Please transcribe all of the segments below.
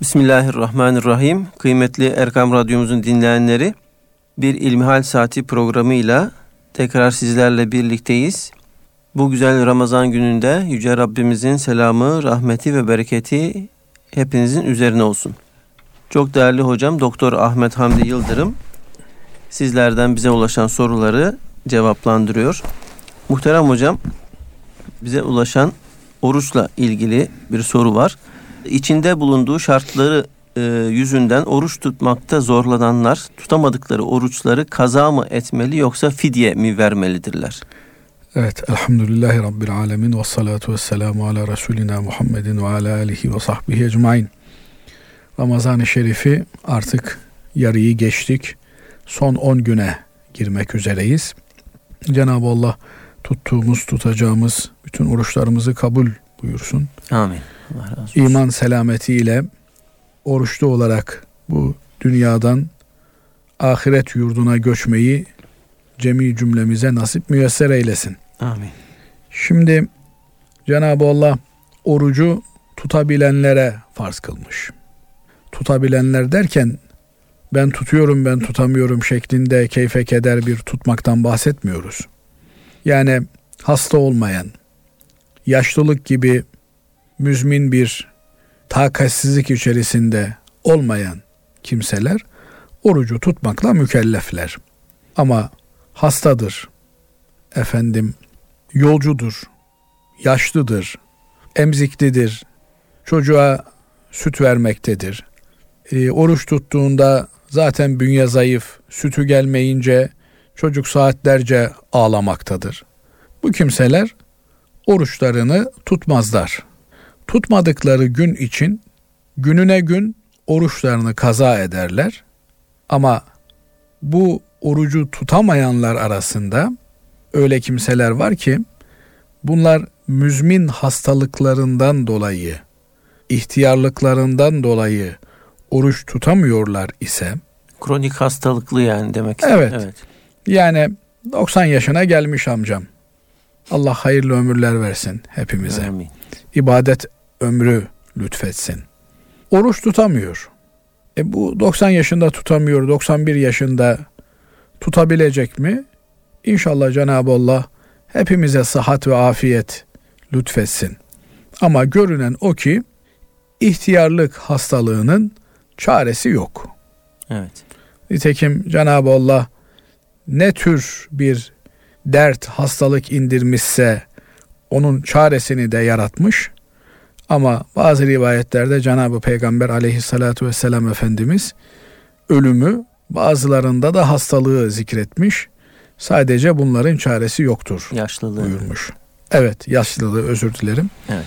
Bismillahirrahmanirrahim. Kıymetli Erkam Radyomuzun dinleyenleri, bir İlmihal Saati programıyla tekrar sizlerle birlikteyiz. Bu güzel Ramazan gününde Yüce Rabbimizin selamı, rahmeti ve bereketi hepinizin üzerine olsun. Çok değerli hocam Doktor Ahmet Hamdi Yıldırım sizlerden bize ulaşan soruları cevaplandırıyor. Muhterem hocam bize ulaşan oruçla ilgili bir soru var. İçinde bulunduğu şartları e, yüzünden oruç tutmakta zorlananlar tutamadıkları oruçları kaza mı etmeli yoksa fidye mi vermelidirler? Evet, elhamdülillahi rabbil alemin ve salatu ve selamu ala Resulina Muhammedin ve ala alihi ve sahbihi ecmain. Ramazan-ı Şerif'i artık yarıyı geçtik. Son 10 güne girmek üzereyiz. Cenab-ı Allah tuttuğumuz, tutacağımız bütün oruçlarımızı kabul buyursun. Amin. İman selametiyle oruçlu olarak bu dünyadan ahiret yurduna göçmeyi cemi cümlemize nasip müyesser eylesin. Amin. Şimdi Cenab-ı Allah orucu tutabilenlere farz kılmış. Tutabilenler derken ben tutuyorum ben tutamıyorum şeklinde keyfe keder bir tutmaktan bahsetmiyoruz. Yani hasta olmayan, yaşlılık gibi müzmin bir takatsizlik içerisinde olmayan kimseler orucu tutmakla mükellefler. Ama hastadır, efendim yolcudur, yaşlıdır, emziklidir, çocuğa süt vermektedir. E, oruç tuttuğunda zaten bünye zayıf, sütü gelmeyince çocuk saatlerce ağlamaktadır. Bu kimseler oruçlarını tutmazlar. Tutmadıkları gün için gününe gün oruçlarını kaza ederler. Ama bu orucu tutamayanlar arasında öyle kimseler var ki bunlar müzmin hastalıklarından dolayı, ihtiyarlıklarından dolayı oruç tutamıyorlar ise kronik hastalıklı yani demek. Evet. evet. Yani 90 yaşına gelmiş amcam. Allah hayırlı ömürler versin hepimize. Amin. İbadet ömrü lütfetsin. Oruç tutamıyor. E bu 90 yaşında tutamıyor, 91 yaşında tutabilecek mi? İnşallah Cenab-ı Allah hepimize sıhhat ve afiyet lütfetsin. Ama görünen o ki ihtiyarlık hastalığının çaresi yok. Evet. Nitekim Cenab-ı Allah ne tür bir dert, hastalık indirmişse onun çaresini de yaratmış. Ama bazı rivayetlerde Cenab-ı Peygamber aleyhissalatu vesselam Efendimiz ölümü bazılarında da hastalığı zikretmiş. Sadece bunların çaresi yoktur. Yaşlılığı. Buyurmuş. Evet yaşlılığı özür dilerim. Evet.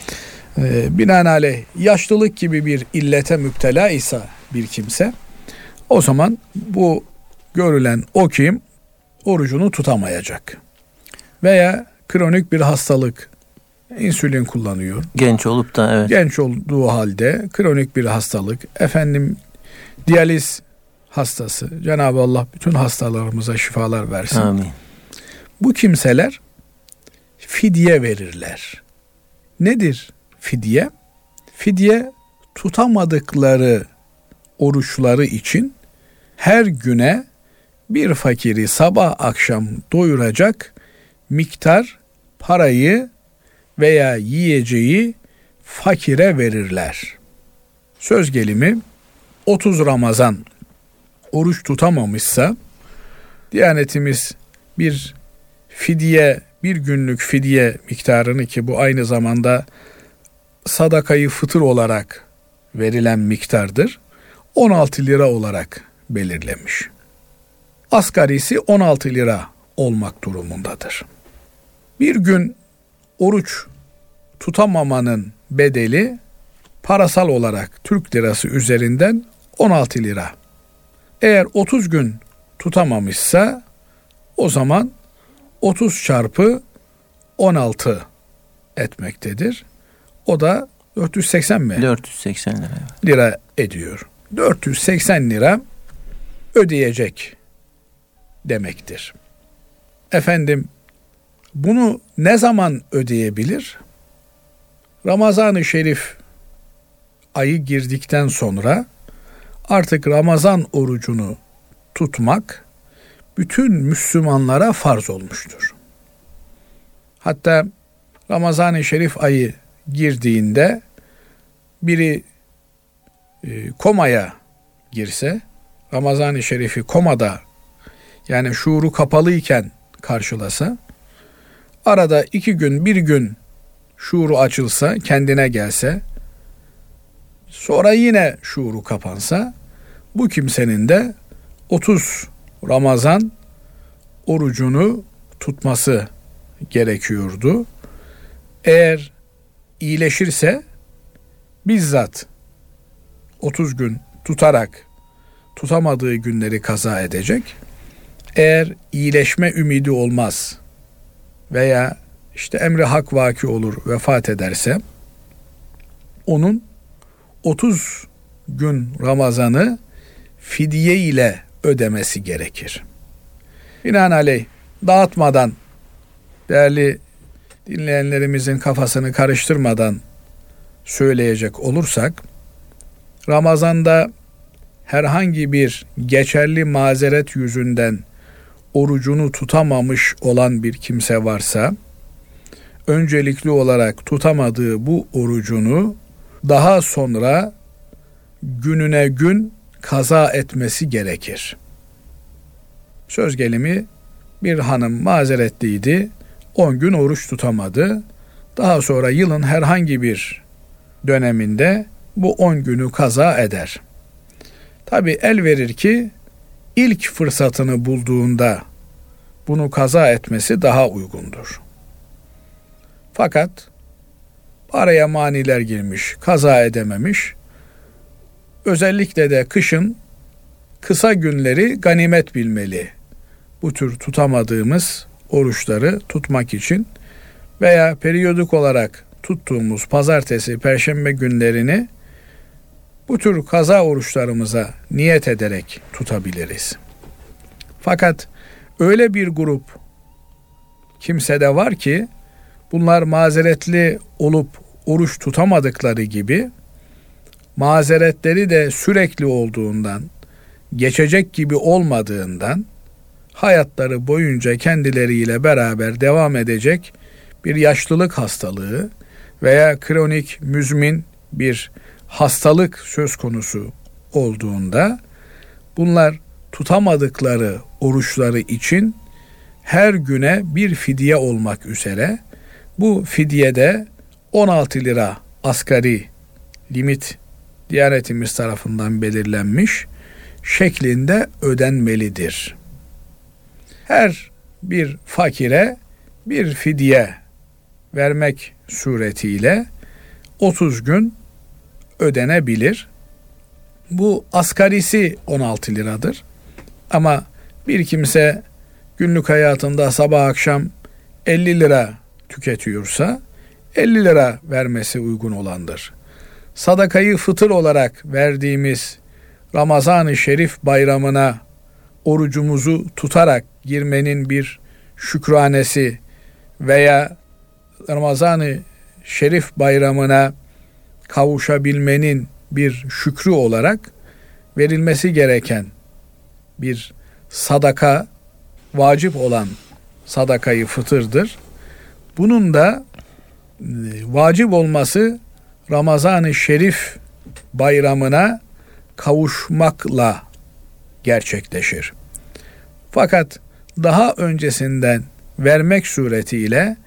Ee, binaenaleyh yaşlılık gibi bir illete müptela ise bir kimse o zaman bu görülen o kim orucunu tutamayacak. Veya kronik bir hastalık insülin kullanıyor. Genç olup da evet. Genç olduğu halde kronik bir hastalık. Efendim diyaliz hastası. Cenab-ı Allah bütün hastalarımıza şifalar versin. Amin. Bu kimseler fidye verirler. Nedir fidye? Fidye tutamadıkları oruçları için her güne bir fakiri sabah akşam doyuracak miktar parayı veya yiyeceği fakire verirler. Söz gelimi 30 Ramazan oruç tutamamışsa Diyanetimiz bir fidye, bir günlük fidye miktarını ki bu aynı zamanda sadakayı fıtır olarak verilen miktardır. 16 lira olarak belirlemiş. Asgarisi 16 lira olmak durumundadır. Bir gün oruç tutamamanın bedeli parasal olarak Türk lirası üzerinden 16 lira. Eğer 30 gün tutamamışsa o zaman 30 çarpı 16 etmektedir. O da 480 mi? 480 lira. Lira ediyor. 480 lira ödeyecek demektir. Efendim bunu ne zaman ödeyebilir? Ramazan-ı Şerif ayı girdikten sonra artık Ramazan orucunu tutmak bütün Müslümanlara farz olmuştur. Hatta Ramazan-ı Şerif ayı girdiğinde biri e, komaya girse, Ramazan-ı Şerif'i komada yani şuuru kapalıyken karşılasa, arada iki gün bir gün şuuru açılsa, kendine gelse, sonra yine şuuru kapansa, bu kimsenin de 30 Ramazan orucunu tutması gerekiyordu. Eğer iyileşirse bizzat 30 gün tutarak tutamadığı günleri kaza edecek. Eğer iyileşme ümidi olmaz veya işte emri hak vaki olur vefat ederse onun 30 gün Ramazan'ı fidye ile ödemesi gerekir. Binaenaleyh dağıtmadan değerli dinleyenlerimizin kafasını karıştırmadan söyleyecek olursak Ramazan'da herhangi bir geçerli mazeret yüzünden orucunu tutamamış olan bir kimse varsa öncelikli olarak tutamadığı bu orucunu daha sonra gününe gün kaza etmesi gerekir. Söz gelimi bir hanım mazeretliydi. 10 gün oruç tutamadı. Daha sonra yılın herhangi bir döneminde bu 10 günü kaza eder. Tabi el verir ki ilk fırsatını bulduğunda bunu kaza etmesi daha uygundur. Fakat araya maniler girmiş, kaza edememiş. Özellikle de kışın kısa günleri ganimet bilmeli. Bu tür tutamadığımız oruçları tutmak için veya periyodik olarak tuttuğumuz pazartesi, perşembe günlerini bu tür kaza oruçlarımıza niyet ederek tutabiliriz. Fakat öyle bir grup kimse de var ki bunlar mazeretli olup oruç tutamadıkları gibi mazeretleri de sürekli olduğundan, geçecek gibi olmadığından hayatları boyunca kendileriyle beraber devam edecek bir yaşlılık hastalığı veya kronik müzmin bir hastalık söz konusu olduğunda bunlar tutamadıkları oruçları için her güne bir fidye olmak üzere bu fidyede 16 lira asgari limit Diyanetimiz tarafından belirlenmiş şeklinde ödenmelidir. Her bir fakire bir fidye vermek suretiyle 30 gün ödenebilir. Bu asgarisi 16 liradır. Ama bir kimse günlük hayatında sabah akşam 50 lira tüketiyorsa 50 lira vermesi uygun olandır. Sadakayı fıtır olarak verdiğimiz Ramazan-ı Şerif bayramına orucumuzu tutarak girmenin bir şükranesi veya Ramazan-ı Şerif bayramına kavuşabilmenin bir şükrü olarak verilmesi gereken bir sadaka vacip olan sadakayı fıtırdır. Bunun da e, vacip olması Ramazan-ı Şerif bayramına kavuşmakla gerçekleşir. Fakat daha öncesinden vermek suretiyle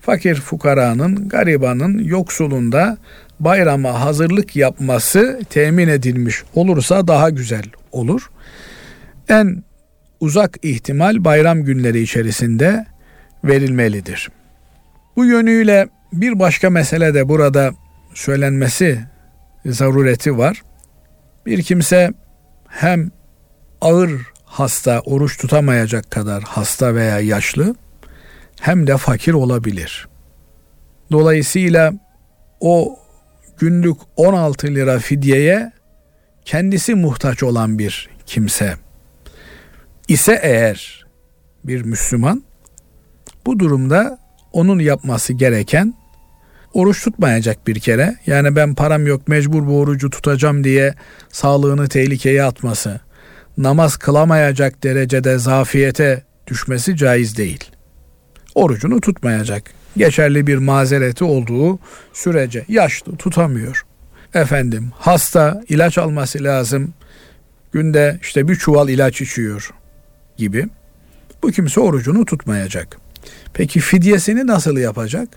fakir fukaranın, garibanın, yoksulunda bayrama hazırlık yapması temin edilmiş olursa daha güzel olur. En uzak ihtimal bayram günleri içerisinde verilmelidir. Bu yönüyle bir başka mesele de burada söylenmesi zarureti var. Bir kimse hem ağır hasta, oruç tutamayacak kadar hasta veya yaşlı hem de fakir olabilir. Dolayısıyla o günlük 16 lira fidyeye kendisi muhtaç olan bir kimse ise eğer bir Müslüman bu durumda onun yapması gereken oruç tutmayacak bir kere. Yani ben param yok mecbur bu orucu tutacağım diye sağlığını tehlikeye atması, namaz kılamayacak derecede zafiyete düşmesi caiz değil. Orucunu tutmayacak. Geçerli bir mazereti olduğu sürece yaşlı tutamıyor. Efendim hasta ilaç alması lazım. Günde işte bir çuval ilaç içiyor gibi. Bu kimse orucunu tutmayacak. Peki fidyesini nasıl yapacak?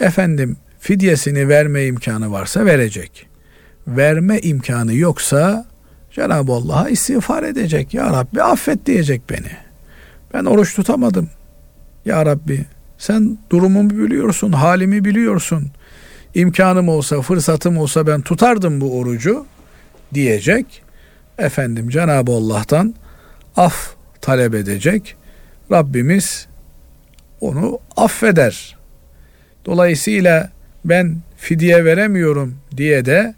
Efendim fidyesini verme imkanı varsa verecek. Verme imkanı yoksa Cenab-ı Allah'a istiğfar edecek. Ya Rabbi affet diyecek beni. Ben oruç tutamadım. Ya Rabbi sen durumumu biliyorsun, halimi biliyorsun. İmkanım olsa, fırsatım olsa ben tutardım bu orucu diyecek. Efendim Cenab-ı Allah'tan af talep edecek. Rabbimiz onu affeder. Dolayısıyla ben fidye veremiyorum diye de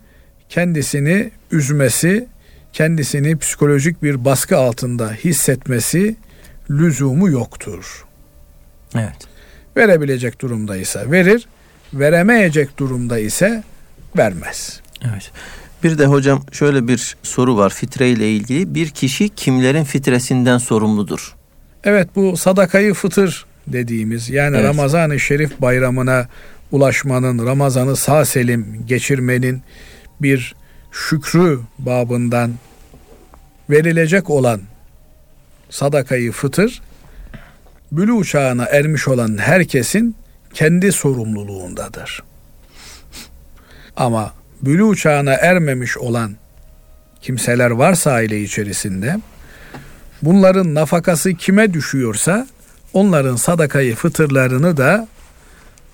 kendisini üzmesi, kendisini psikolojik bir baskı altında hissetmesi lüzumu yoktur. Evet. Verebilecek durumdaysa verir, veremeyecek durumda ise vermez. Evet. Bir de hocam şöyle bir soru var fitre ile ilgili. Bir kişi kimlerin fitresinden sorumludur? Evet bu sadakayı fıtır dediğimiz yani evet. Ramazan-ı Şerif bayramına ulaşmanın, Ramazan'ı sağ selim geçirmenin bir şükrü babından verilecek olan sadakayı fıtır bülü çağına ermiş olan herkesin kendi sorumluluğundadır. Ama bülü çağına ermemiş olan kimseler varsa aile içerisinde bunların nafakası kime düşüyorsa onların sadakayı fıtırlarını da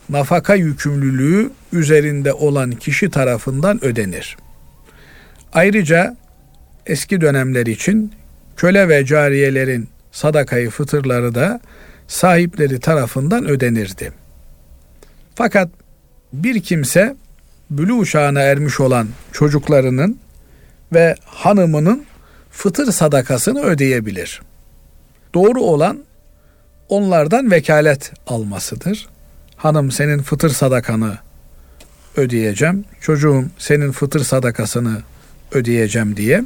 nafaka yükümlülüğü üzerinde olan kişi tarafından ödenir. Ayrıca eski dönemler için köle ve cariyelerin sadakayı fıtırları da sahipleri tarafından ödenirdi. Fakat bir kimse bülü çağına ermiş olan çocuklarının ve hanımının fıtır sadakasını ödeyebilir. Doğru olan onlardan vekalet almasıdır. Hanım senin fıtır sadakanı ödeyeceğim. Çocuğum senin fıtır sadakasını ödeyeceğim diye.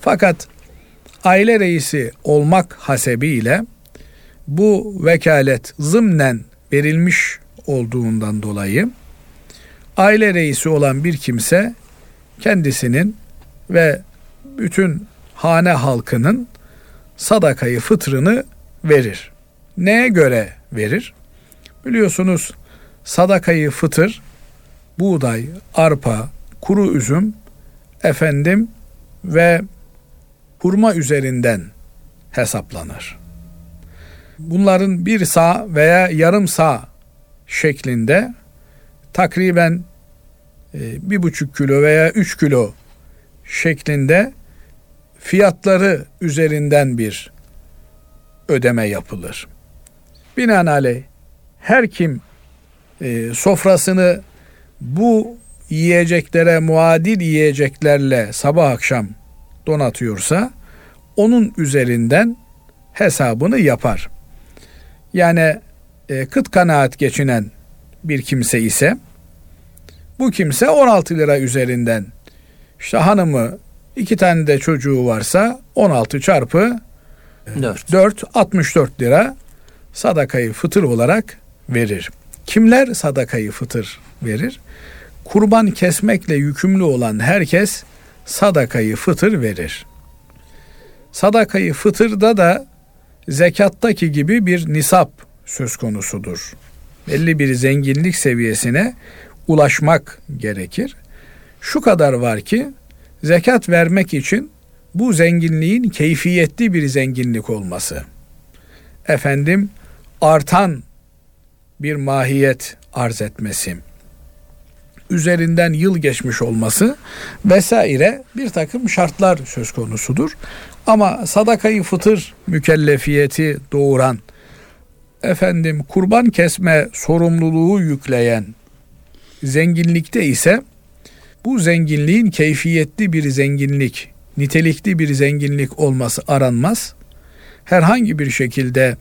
Fakat aile reisi olmak hasebiyle bu vekalet zımnen verilmiş olduğundan dolayı aile reisi olan bir kimse kendisinin ve bütün hane halkının sadakayı fıtrını verir. Neye göre verir? Biliyorsunuz sadakayı fıtır buğday, arpa, kuru üzüm efendim ve hurma üzerinden hesaplanır. Bunların bir sağ veya yarım sağ şeklinde takriben e, bir buçuk kilo veya üç kilo şeklinde fiyatları üzerinden bir ödeme yapılır. Binaenaleyh her kim e, sofrasını bu yiyeceklere muadil yiyeceklerle sabah akşam donatıyorsa onun üzerinden hesabını yapar. Yani e, kıt kanaat geçinen bir kimse ise bu kimse 16 lira üzerinden işte hanımı iki tane de çocuğu varsa 16 çarpı 4. 4 64 lira sadakayı fıtır olarak verir. Kimler sadakayı fıtır verir? Kurban kesmekle yükümlü olan herkes sadakayı fıtır verir. Sadakayı fıtırda da zekattaki gibi bir nisap söz konusudur. Belli bir zenginlik seviyesine ulaşmak gerekir. Şu kadar var ki zekat vermek için bu zenginliğin keyfiyetli bir zenginlik olması. Efendim artan bir mahiyet arz etmesi, üzerinden yıl geçmiş olması vesaire bir takım şartlar söz konusudur. Ama sadakayı fıtır mükellefiyeti doğuran, efendim kurban kesme sorumluluğu yükleyen zenginlikte ise bu zenginliğin keyfiyetli bir zenginlik, nitelikli bir zenginlik olması aranmaz. Herhangi bir şekilde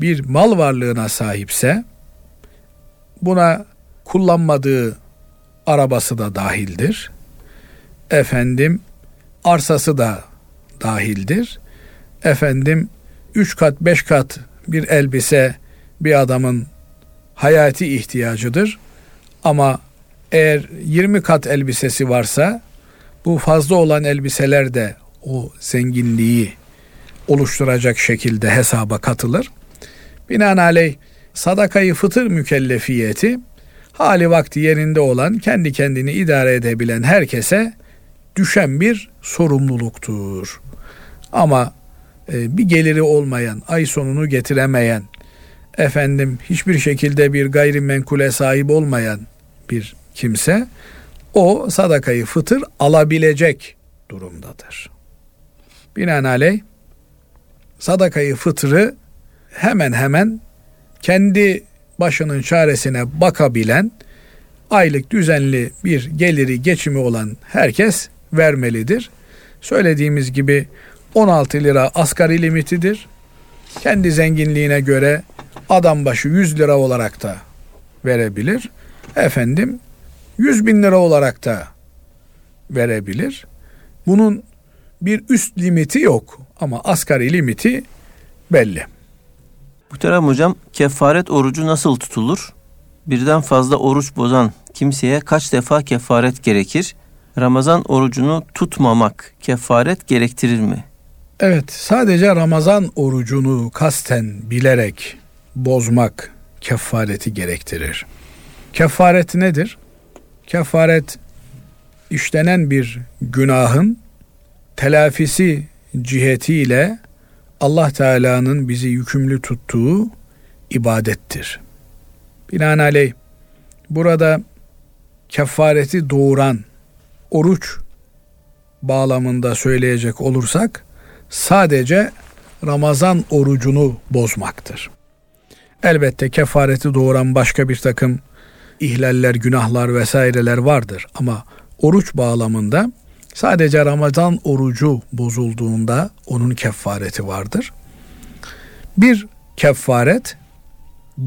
bir mal varlığına sahipse buna kullanmadığı arabası da dahildir. Efendim arsası da dahildir. Efendim üç kat beş kat bir elbise bir adamın hayati ihtiyacıdır. Ama eğer 20 kat elbisesi varsa bu fazla olan elbiseler de o zenginliği oluşturacak şekilde hesaba katılır. Binaenaleyh sadakayı fıtır mükellefiyeti hali vakti yerinde olan kendi kendini idare edebilen herkese düşen bir sorumluluktur. Ama e, bir geliri olmayan, ay sonunu getiremeyen, efendim hiçbir şekilde bir gayrimenkule sahip olmayan bir kimse o sadakayı fıtır alabilecek durumdadır. Binaenaleyh sadakayı fıtrı hemen hemen kendi başının çaresine bakabilen aylık düzenli bir geliri geçimi olan herkes vermelidir. Söylediğimiz gibi 16 lira asgari limitidir. Kendi zenginliğine göre adam başı 100 lira olarak da verebilir. Efendim 100 bin lira olarak da verebilir. Bunun bir üst limiti yok ama asgari limiti belli. Muhterem hocam kefaret orucu nasıl tutulur? Birden fazla oruç bozan kimseye kaç defa kefaret gerekir? Ramazan orucunu tutmamak kefaret gerektirir mi? Evet, sadece Ramazan orucunu kasten bilerek bozmak kefareti gerektirir. Kefaret nedir? Kefaret işlenen bir günahın telafisi cihetiyle Allah Teala'nın bizi yükümlü tuttuğu ibadettir. Binaenaleyh burada kefareti doğuran oruç bağlamında söyleyecek olursak sadece Ramazan orucunu bozmaktır. Elbette kefareti doğuran başka bir takım ihlaller, günahlar vesaireler vardır ama oruç bağlamında sadece Ramazan orucu bozulduğunda onun kefareti vardır. Bir kefaret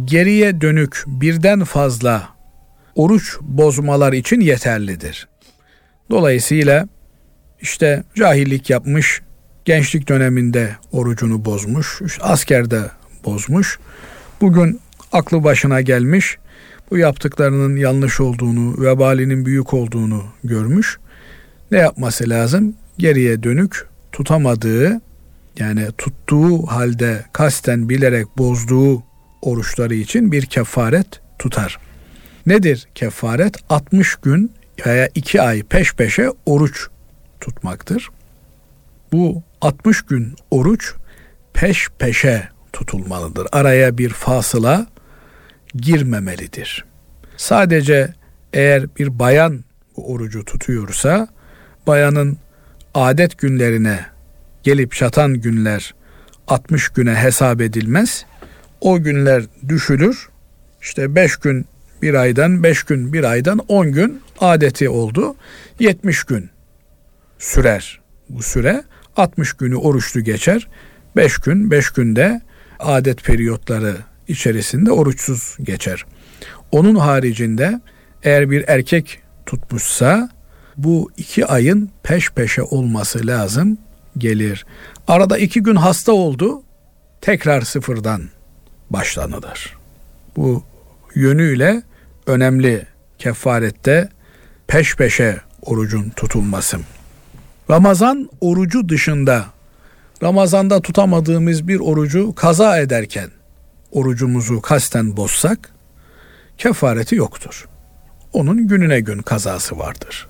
geriye dönük birden fazla oruç bozmalar için yeterlidir. Dolayısıyla işte cahillik yapmış, gençlik döneminde orucunu bozmuş, askerde bozmuş. Bugün aklı başına gelmiş, bu yaptıklarının yanlış olduğunu, vebalinin büyük olduğunu görmüş. Ne yapması lazım? Geriye dönük tutamadığı yani tuttuğu halde kasten bilerek bozduğu oruçları için bir kefaret tutar. Nedir kefaret? 60 gün veya 2 ay peş peşe oruç tutmaktır. Bu 60 gün oruç peş peşe tutulmalıdır. Araya bir fasıla girmemelidir. Sadece eğer bir bayan bu orucu tutuyorsa bayanın adet günlerine gelip çatan günler 60 güne hesap edilmez. O günler düşülür. İşte 5 gün bir aydan, 5 gün bir aydan 10 gün adeti oldu. 70 gün sürer bu süre. 60 günü oruçlu geçer. 5 gün, 5 günde adet periyotları içerisinde oruçsuz geçer. Onun haricinde eğer bir erkek tutmuşsa bu iki ayın peş peşe olması lazım gelir. Arada iki gün hasta oldu tekrar sıfırdan başlanılır. Bu yönüyle önemli kefarette peş peşe orucun tutulması. Ramazan orucu dışında Ramazanda tutamadığımız bir orucu kaza ederken orucumuzu kasten bozsak kefareti yoktur. Onun gününe gün kazası vardır.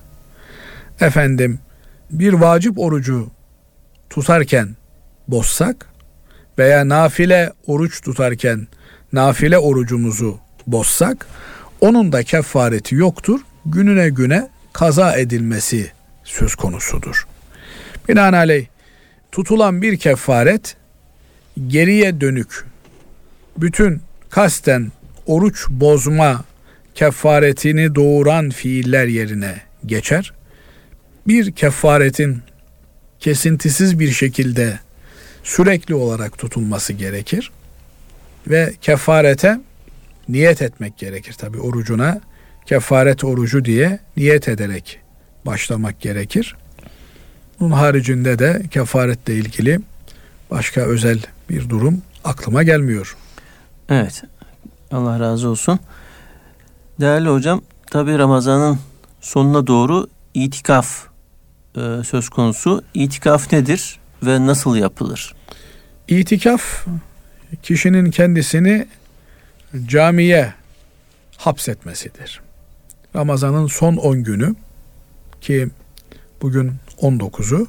Efendim bir vacip orucu tutarken bozsak veya nafile oruç tutarken nafile orucumuzu bozsak onun da kefareti yoktur. Gününe güne kaza edilmesi söz konusudur. Binaenaleyh tutulan bir kefaret geriye dönük bütün kasten oruç bozma kefaretini doğuran fiiller yerine geçer. Bir kefaretin kesintisiz bir şekilde sürekli olarak tutulması gerekir ve kefarete niyet etmek gerekir. Tabi orucuna kefaret orucu diye niyet ederek başlamak gerekir. Bunun haricinde de kefaretle ilgili başka özel bir durum aklıma gelmiyor. Evet. Allah razı olsun. Değerli hocam, tabi Ramazan'ın sonuna doğru itikaf e, söz konusu. İtikaf nedir ve nasıl yapılır? İtikaf kişinin kendisini camiye hapsetmesidir. Ramazan'ın son 10 günü ki bugün 19'u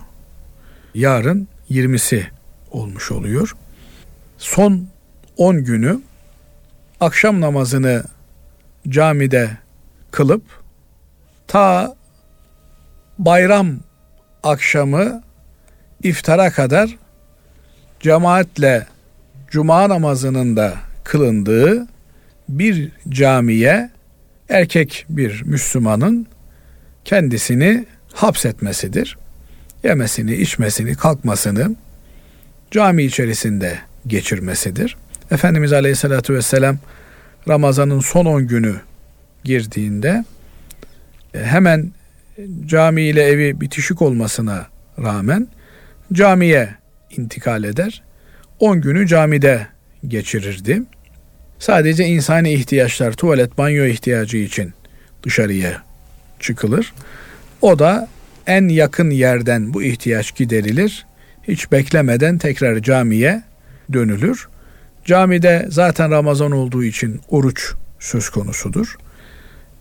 yarın 20'si olmuş oluyor. Son 10 günü akşam namazını camide kılıp ta bayram akşamı iftara kadar cemaatle cuma namazının da kılındığı bir camiye erkek bir Müslümanın kendisini hapsetmesidir. Yemesini, içmesini, kalkmasını cami içerisinde geçirmesidir. Efendimiz Aleyhisselatü Vesselam Ramazan'ın son 10 günü girdiğinde e, hemen cami ile evi bitişik olmasına rağmen camiye intikal eder. 10 günü camide geçirirdi. Sadece insani ihtiyaçlar, tuvalet, banyo ihtiyacı için dışarıya çıkılır. O da en yakın yerden bu ihtiyaç giderilir. Hiç beklemeden tekrar camiye dönülür. Camide zaten Ramazan olduğu için oruç söz konusudur.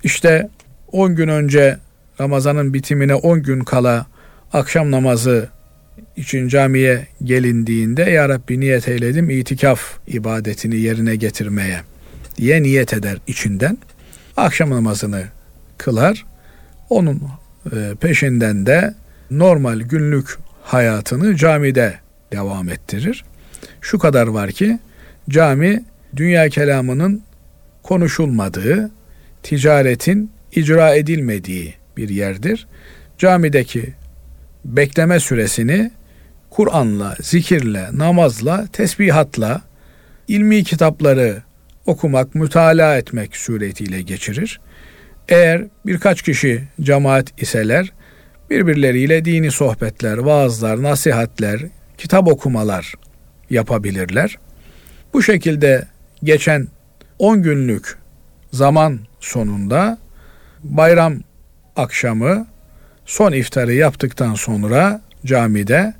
İşte 10 gün önce Ramazanın bitimine 10 gün kala akşam namazı için camiye gelindiğinde Ya Rabbi niyet eyledim itikaf ibadetini yerine getirmeye diye niyet eder içinden. Akşam namazını kılar. Onun e, peşinden de normal günlük hayatını camide devam ettirir. Şu kadar var ki cami dünya kelamının konuşulmadığı, ticaretin icra edilmediği bir yerdir. Camideki bekleme süresini Kur'an'la, zikirle, namazla, tesbihatla, ilmi kitapları okumak, mütalaa etmek suretiyle geçirir. Eğer birkaç kişi cemaat iseler, birbirleriyle dini sohbetler, vaazlar, nasihatler, kitap okumalar yapabilirler. Bu şekilde geçen 10 günlük zaman sonunda bayram akşamı son iftarı yaptıktan sonra camide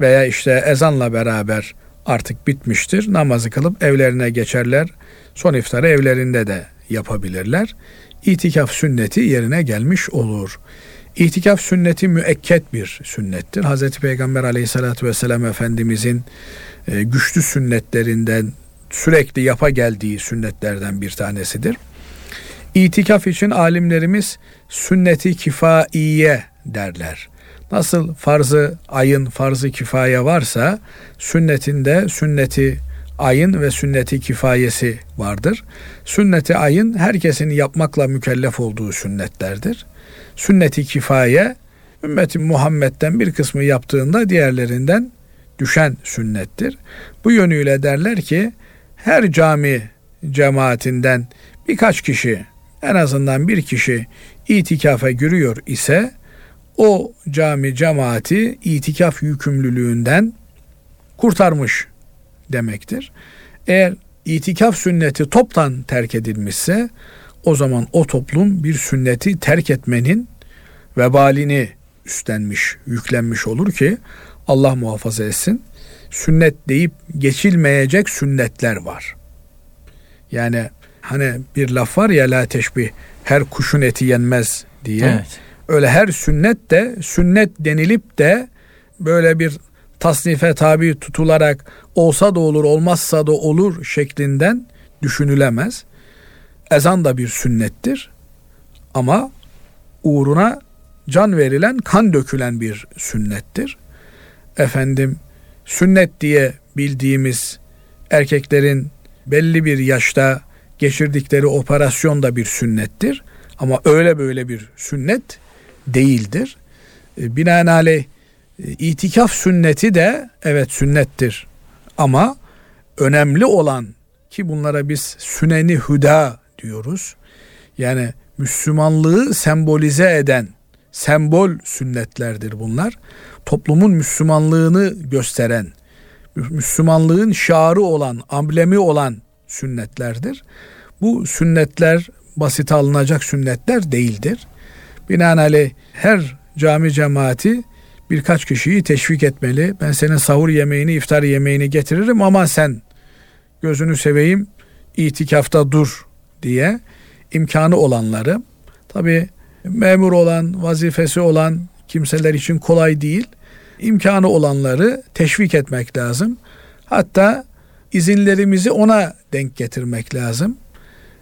veya işte ezanla beraber artık bitmiştir. Namazı kılıp evlerine geçerler. Son iftarı evlerinde de yapabilirler. İtikaf sünneti yerine gelmiş olur. İtikaf sünneti müekket bir sünnettir. Hz. Peygamber aleyhissalatü vesselam Efendimizin e, güçlü sünnetlerinden sürekli yapa geldiği sünnetlerden bir tanesidir. İtikaf için alimlerimiz sünneti kifaiye derler. Nasıl farzı ayın, farzı kifaye varsa sünnetinde sünneti ayın ve sünneti kifayesi vardır. Sünneti ayın herkesin yapmakla mükellef olduğu sünnetlerdir. Sünneti kifaye ümmeti Muhammed'den bir kısmı yaptığında diğerlerinden düşen sünnettir. Bu yönüyle derler ki her cami cemaatinden birkaç kişi en azından bir kişi itikafa giriyor ise o cami cemaati itikaf yükümlülüğünden kurtarmış demektir. Eğer itikaf sünneti toptan terk edilmişse o zaman o toplum bir sünneti terk etmenin vebalini üstlenmiş, yüklenmiş olur ki Allah muhafaza etsin. Sünnet deyip geçilmeyecek sünnetler var. Yani hani bir laf var ya la teşbih her kuşun eti yenmez diye. Evet. Öyle her sünnet de sünnet denilip de böyle bir tasnife tabi tutularak olsa da olur olmazsa da olur şeklinden düşünülemez. Ezan da bir sünnettir ama uğruna can verilen, kan dökülen bir sünnettir. Efendim sünnet diye bildiğimiz erkeklerin belli bir yaşta geçirdikleri operasyon da bir sünnettir. Ama öyle böyle bir sünnet değildir. E, binaenaleyh e, itikaf sünneti de evet sünnettir. Ama önemli olan ki bunlara biz süneni hüda diyoruz. Yani Müslümanlığı sembolize eden sembol sünnetlerdir bunlar. Toplumun Müslümanlığını gösteren, Müslümanlığın şiarı olan, amblemi olan sünnetlerdir. Bu sünnetler basit alınacak sünnetler değildir. Binaenaleyh her cami cemaati birkaç kişiyi teşvik etmeli. Ben senin sahur yemeğini, iftar yemeğini getiririm ama sen gözünü seveyim itikafta dur diye imkanı olanları tabi memur olan, vazifesi olan kimseler için kolay değil. İmkanı olanları teşvik etmek lazım. Hatta izinlerimizi ona denk getirmek lazım.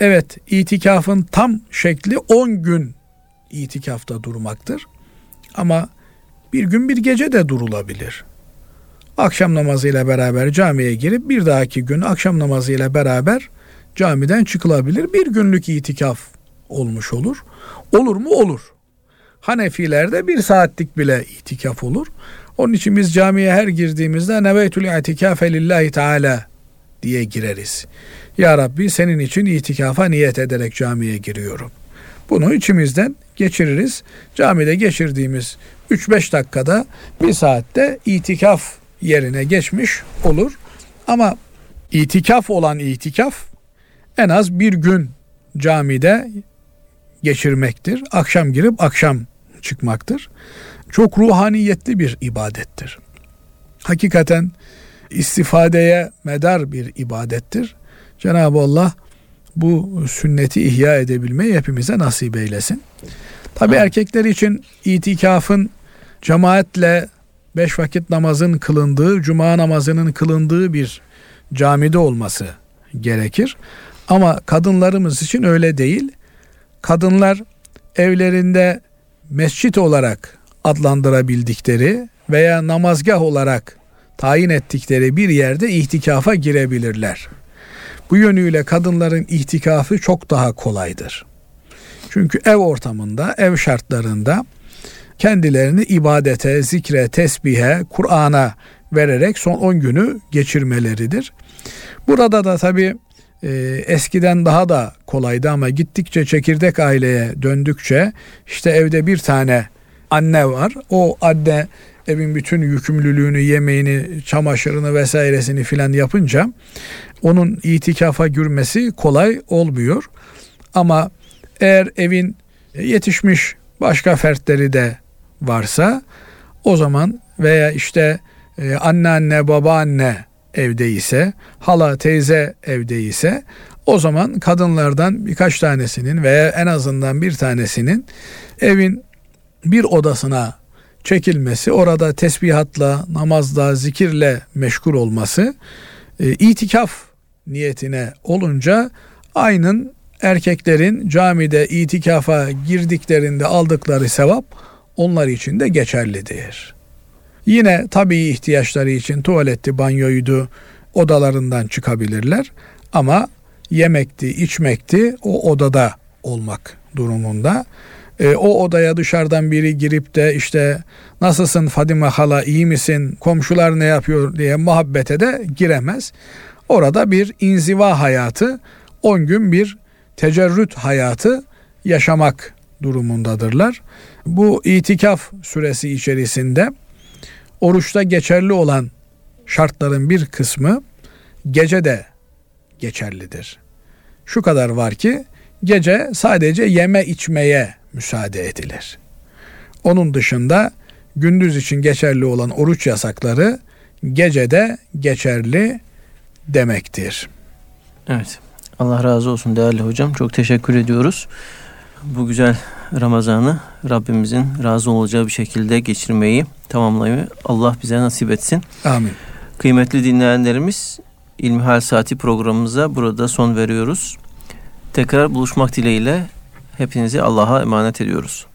Evet, itikafın tam şekli 10 gün itikafta durmaktır. Ama bir gün bir gece de durulabilir. Akşam namazıyla beraber camiye girip bir dahaki gün akşam namazıyla beraber camiden çıkılabilir. Bir günlük itikaf olmuş olur. Olur mu? Olur. Hanefilerde bir saatlik bile itikaf olur. Onun için biz camiye her girdiğimizde neveytül itikafe lillahi teala diye gireriz. Ya Rabbi senin için itikafa niyet ederek camiye giriyorum. Bunu içimizden geçiririz. Camide geçirdiğimiz 3-5 dakikada bir saatte itikaf yerine geçmiş olur. Ama itikaf olan itikaf en az bir gün camide geçirmektir. Akşam girip akşam çıkmaktır. Çok ruhaniyetli bir ibadettir. Hakikaten istifadeye medar bir ibadettir. Cenab-ı Allah bu sünneti ihya edebilmeyi hepimize nasip eylesin. Tabi erkekler için itikafın cemaatle beş vakit namazın kılındığı, cuma namazının kılındığı bir camide olması gerekir. Ama kadınlarımız için öyle değil. Kadınlar evlerinde mescit olarak adlandırabildikleri veya namazgah olarak tayin ettikleri bir yerde ihtikafa girebilirler. Bu yönüyle kadınların ihtikafı çok daha kolaydır. Çünkü ev ortamında, ev şartlarında kendilerini ibadete, zikre, tesbihe, Kur'an'a vererek son 10 günü geçirmeleridir. Burada da tabi e, eskiden daha da kolaydı ama gittikçe çekirdek aileye döndükçe işte evde bir tane anne var. O anne evin bütün yükümlülüğünü, yemeğini, çamaşırını vesairesini filan yapınca onun itikafa girmesi kolay olmuyor. Ama eğer evin yetişmiş başka fertleri de varsa o zaman veya işte e, anneanne babaanne evde ise hala teyze evde ise o zaman kadınlardan birkaç tanesinin veya en azından bir tanesinin evin bir odasına çekilmesi, orada tesbihatla, namazla, zikirle meşgul olması e, itikaf niyetine olunca aynın erkeklerin camide itikafa girdiklerinde aldıkları sevap onlar için de geçerlidir. Yine tabii ihtiyaçları için tuvaletti, banyoydu odalarından çıkabilirler ama yemekti, içmekti o odada olmak durumunda. E, o odaya dışarıdan biri girip de işte nasılsın Fadime hala iyi misin komşular ne yapıyor diye muhabbete de giremez. Orada bir inziva hayatı 10 gün bir tecerrüt hayatı yaşamak durumundadırlar. Bu itikaf süresi içerisinde oruçta geçerli olan şartların bir kısmı gece de geçerlidir. Şu kadar var ki gece sadece yeme içmeye müsaade edilir. Onun dışında gündüz için geçerli olan oruç yasakları gecede geçerli demektir. Evet. Allah razı olsun değerli hocam. Çok teşekkür ediyoruz. Bu güzel Ramazan'ı Rabbimizin razı olacağı bir şekilde geçirmeyi, tamamlamayı Allah bize nasip etsin. Amin. Kıymetli dinleyenlerimiz İlmihal Saati programımıza burada son veriyoruz. Tekrar buluşmak dileğiyle hepinizi Allah'a emanet ediyoruz.